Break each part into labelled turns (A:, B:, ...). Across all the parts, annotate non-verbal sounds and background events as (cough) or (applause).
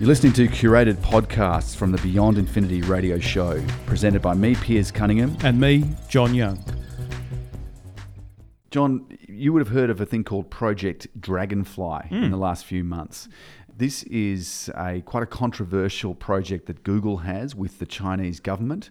A: You're listening to curated podcasts from the Beyond Infinity radio show, presented by me, Piers Cunningham.
B: And me, John Young.
A: John, you would have heard of a thing called Project Dragonfly mm. in the last few months. This is a quite a controversial project that Google has with the Chinese government,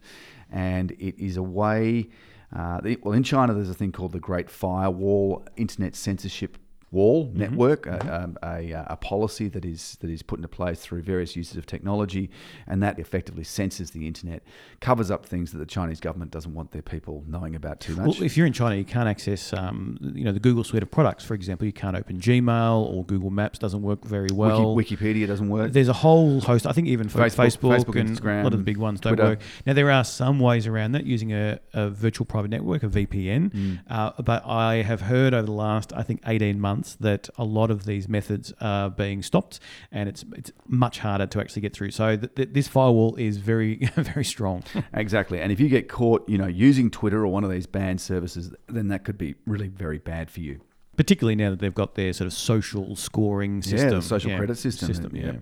A: and it is a way. Uh, well, in China, there's a thing called the Great Firewall, internet censorship wall mm-hmm. network, mm-hmm. A, a, a, policy that is that is put into place through various uses of technology, and that effectively censors the internet, covers up things that the Chinese government doesn't want their people knowing about too much.
B: Well, if you're in China, you can't access, um, you know, the Google suite of products. For example, you can't open Gmail or Google Maps doesn't work very well.
A: Wiki, Wikipedia doesn't work.
B: There's a whole host. I think even
A: Facebook,
B: Facebook,
A: Facebook
B: and
A: Instagram,
B: a lot of the big ones don't Twitter. work. Now there are some ways around that using a, a virtual private network, a VPN. Mm. Uh, but I have heard over the last, I think, 18 months that a lot lot of these methods are being stopped, and it's it's much harder to actually get through. So th- th- this firewall is very (laughs) very strong.
A: exactly, and if you get caught, you know, using Twitter or one of these banned services, then that could be really very bad for you.
B: Particularly now that they've got their sort of social scoring system,
A: yeah, social yeah, credit system. system yeah. yeah.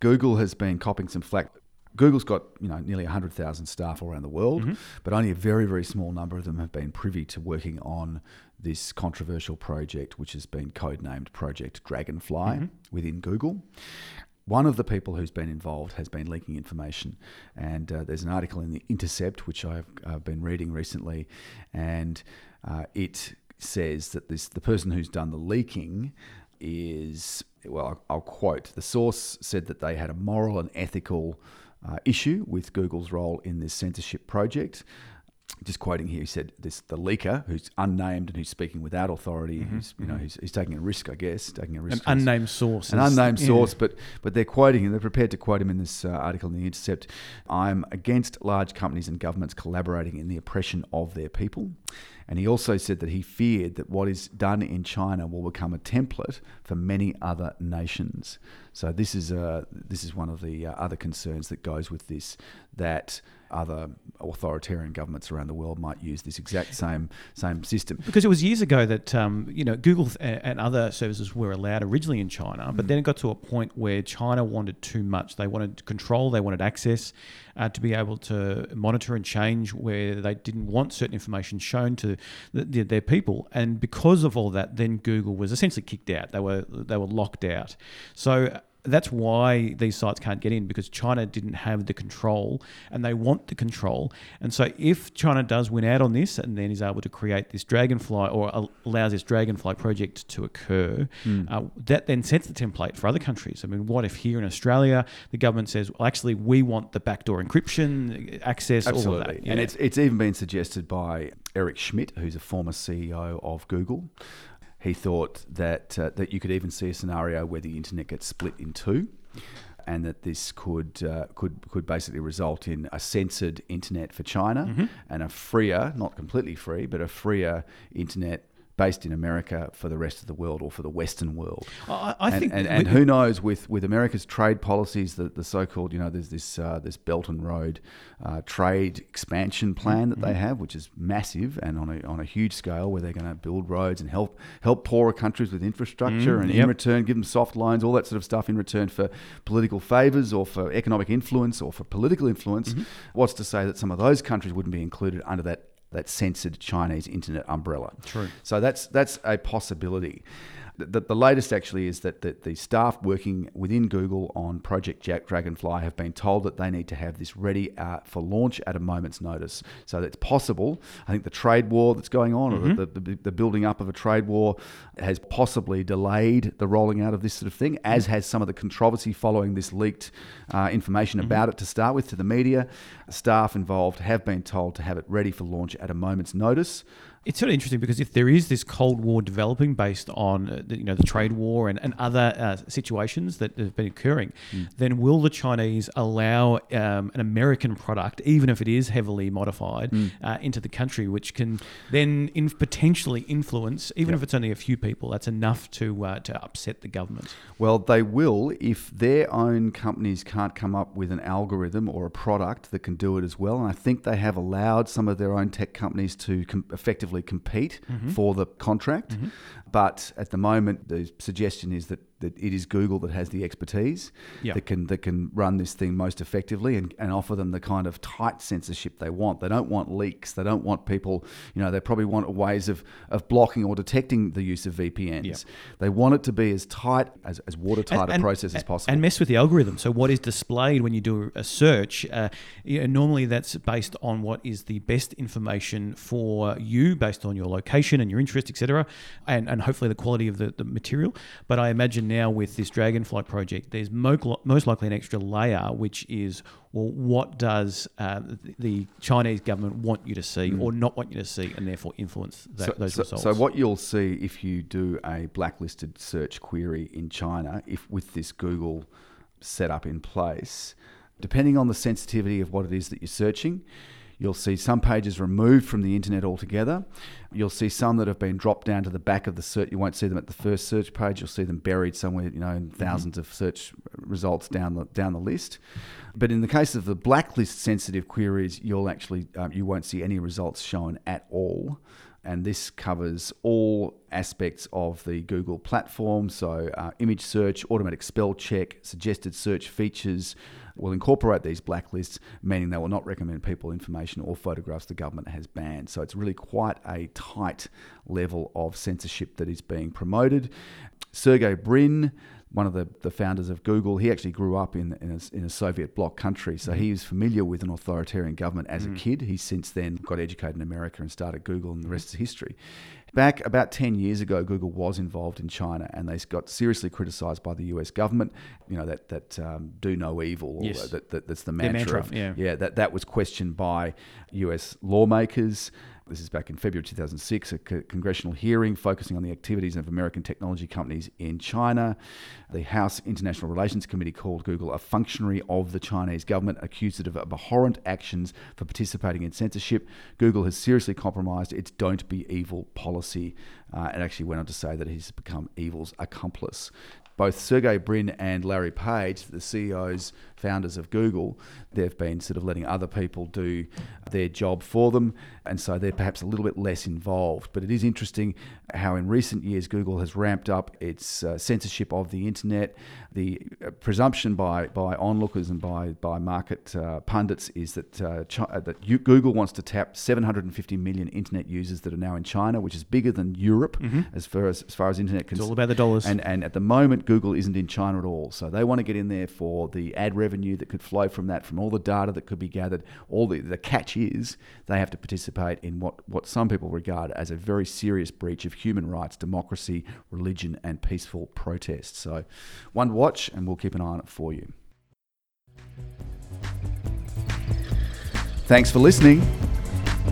A: Google has been copping some flack Google's got you know nearly 100,000 staff all around the world, mm-hmm. but only a very very small number of them have been privy to working on this controversial project, which has been codenamed Project Dragonfly mm-hmm. within Google. One of the people who's been involved has been leaking information, and uh, there's an article in the Intercept which I've uh, been reading recently, and uh, it says that this the person who's done the leaking is well, I'll quote the source said that they had a moral and ethical uh, issue with Google's role in this censorship project. Just quoting here, he said, "This the leaker who's unnamed and who's speaking without authority, mm-hmm, who's you know mm-hmm. he's, taking a risk, I guess, taking a risk.
B: An unnamed source,
A: an unnamed yeah. source, but but they're quoting him. They're prepared to quote him in this uh, article in the Intercept. I'm against large companies and governments collaborating in the oppression of their people." And he also said that he feared that what is done in China will become a template for many other nations. So this is uh, this is one of the uh, other concerns that goes with this that other authoritarian governments around the world might use this exact same same system.
B: Because it was years ago that um, you know Google and other services were allowed originally in China, but mm. then it got to a point where China wanted too much. They wanted control, they wanted access uh, to be able to monitor and change where they didn't want certain information shown to the, their people, and because of all that, then Google was essentially kicked out. They were they were locked out. So that's why these sites can't get in because China didn't have the control and they want the control. And so, if China does win out on this and then is able to create this dragonfly or allows this dragonfly project to occur, mm. uh, that then sets the template for other countries. I mean, what if here in Australia the government says, well, actually, we want the backdoor encryption access,
A: Absolutely.
B: all of that?
A: Yeah. And it's, it's even been suggested by Eric Schmidt, who's a former CEO of Google he thought that uh, that you could even see a scenario where the internet gets split in two, and that this could uh, could could basically result in a censored internet for China mm-hmm. and a freer, not completely free, but a freer internet based in America for the rest of the world or for the Western world.
B: I, I
A: and,
B: think,
A: and, and, who knows with, with America's trade policies, the, the so-called you know there's this uh, this Belt and Road uh, trade expansion plan that mm-hmm. they have, which is massive and on a on a huge scale, where they're going to build roads and help help poorer countries with infrastructure, mm, and yep. in return give them soft loans, all that sort of stuff in return for political favors or for economic influence or for political influence. Mm-hmm. What's to say that some of those countries wouldn't be included under that that censored Chinese internet umbrella.
B: True.
A: So that's that's a possibility. The, the, latest actually is that the, the staff working within Google on Project Jack Dragonfly have been told that they need to have this ready uh, for launch at a moment's notice. So that's possible. I think the trade war that's going on, mm-hmm. or the, the, the, building up of a trade war, has possibly delayed the rolling out of this sort of thing, as has some of the controversy following this leaked uh, information mm-hmm. about it to start with to the media. Staff involved have been told to have it ready for launch at a moment's notice
B: it's sort of interesting because if there is this Cold War developing based on uh, the, you know the trade war and, and other uh, situations that have been occurring, mm. then will the Chinese allow um, an American product, even if it is heavily modified, mm. uh, into the country, which can then in potentially influence, even yep. if it's only a few people, that's enough to uh, to upset the government.
A: Well, they will if their own companies can't come up with an algorithm or a product that can do it as well. And I think they have allowed some of their own tech companies to com- effectively compete mm-hmm. for the contract. Mm-hmm. but at the moment, the suggestion is that, that it is Google that has the expertise
B: Yeah.
A: that can that can run this thing most effectively and, and offer them the kind of tight censorship they want. They don't want leaks. They don't want people, you know, they probably want ways of, of blocking or detecting the use of VPNs.
B: Yeah.
A: They want it to be as tight, as, as watertight
B: And-
A: a
B: and-
A: process as possible.
B: And mess with the algorithm. So what is displayed when you do a search? Uh, you know, normally that's based on what is the best information for you, based on your location and your interest, etc., and and hopefully the quality of the, the material. But I imagine now with this Dragonfly project, there's most likely an extra layer, which is well, what does uh, the- Chinese government want you to see or not want you to see, and therefore influence that,
A: Mm. so,
B: those
A: so-
B: results.
A: so what you'll see if you do a blacklisted search query in China, if with this Google setup in place, depending on the sensitivity of what it is that you're searching, you'll see some pages removed from the internet altogether. You'll see some that have been dropped down to the back of the search. You won't see them at the first search page. You'll see them buried somewhere, you know, in 1000s of search results down the down the list. But in the case of the blacklist sensitive queries, you'll actually um, you won't see any results shown at all and this covers all aspects of the Google platform. So, uh, image search, automatic spell check, suggested search features will incorporate these blacklists, meaning they will not recommend people information or photographs the government has banned. So, it's really quite a tight level of censorship that is being promoted. Sergey Brin, one of the, the founders of Google, he actually grew up in, in, a, in a Soviet bloc country, so mm-hmm. he was familiar with an authoritarian government as a mm-hmm. kid. He's since then got educated in America and started Google, and the mm-hmm. rest is history. Back about 10 years ago, Google was involved in China and they got seriously criticized by the US government. You know, that, that um, do no evil, or
B: Yes.
A: that, that, that's the mantra.
B: mantra, yeah.
A: yeah, that, that was questioned by US lawmakers. This is back in February 2006, a co- congressional hearing focusing on the activities of American technology companies in China. The House International Relations Committee called Google a functionary of the Chinese government, accused it of abhorrent actions for participating in censorship. Google has seriously compromised its don't be evil policy uh, and actually went on to say that he's become evil's accomplice both Sergey Brin and Larry Page, the CEOs, founders of Google, they've been sort of letting other people do their job for them. And so they're perhaps a little bit less involved. But it is interesting how in recent years Google has ramped up its uh, censorship of the internet. The uh, presumption by, by onlookers and by, by market uh, pundits is that, uh, Chi- uh, that you, Google wants to tap 750 million internet users that are now in China, which is bigger than Europe as, far as, as far as internet
B: it's all about the dollars.
A: and and at the moment, Google isn't in China at all. So they want to get in there for the ad revenue that could flow from that, from all the data that could be gathered. All the the catch is they have to participate in what what some people regard as a very serious breach of human rights, democracy, religion, and peaceful protest. So, one watch, and we'll keep an eye on it for you. Thanks for listening.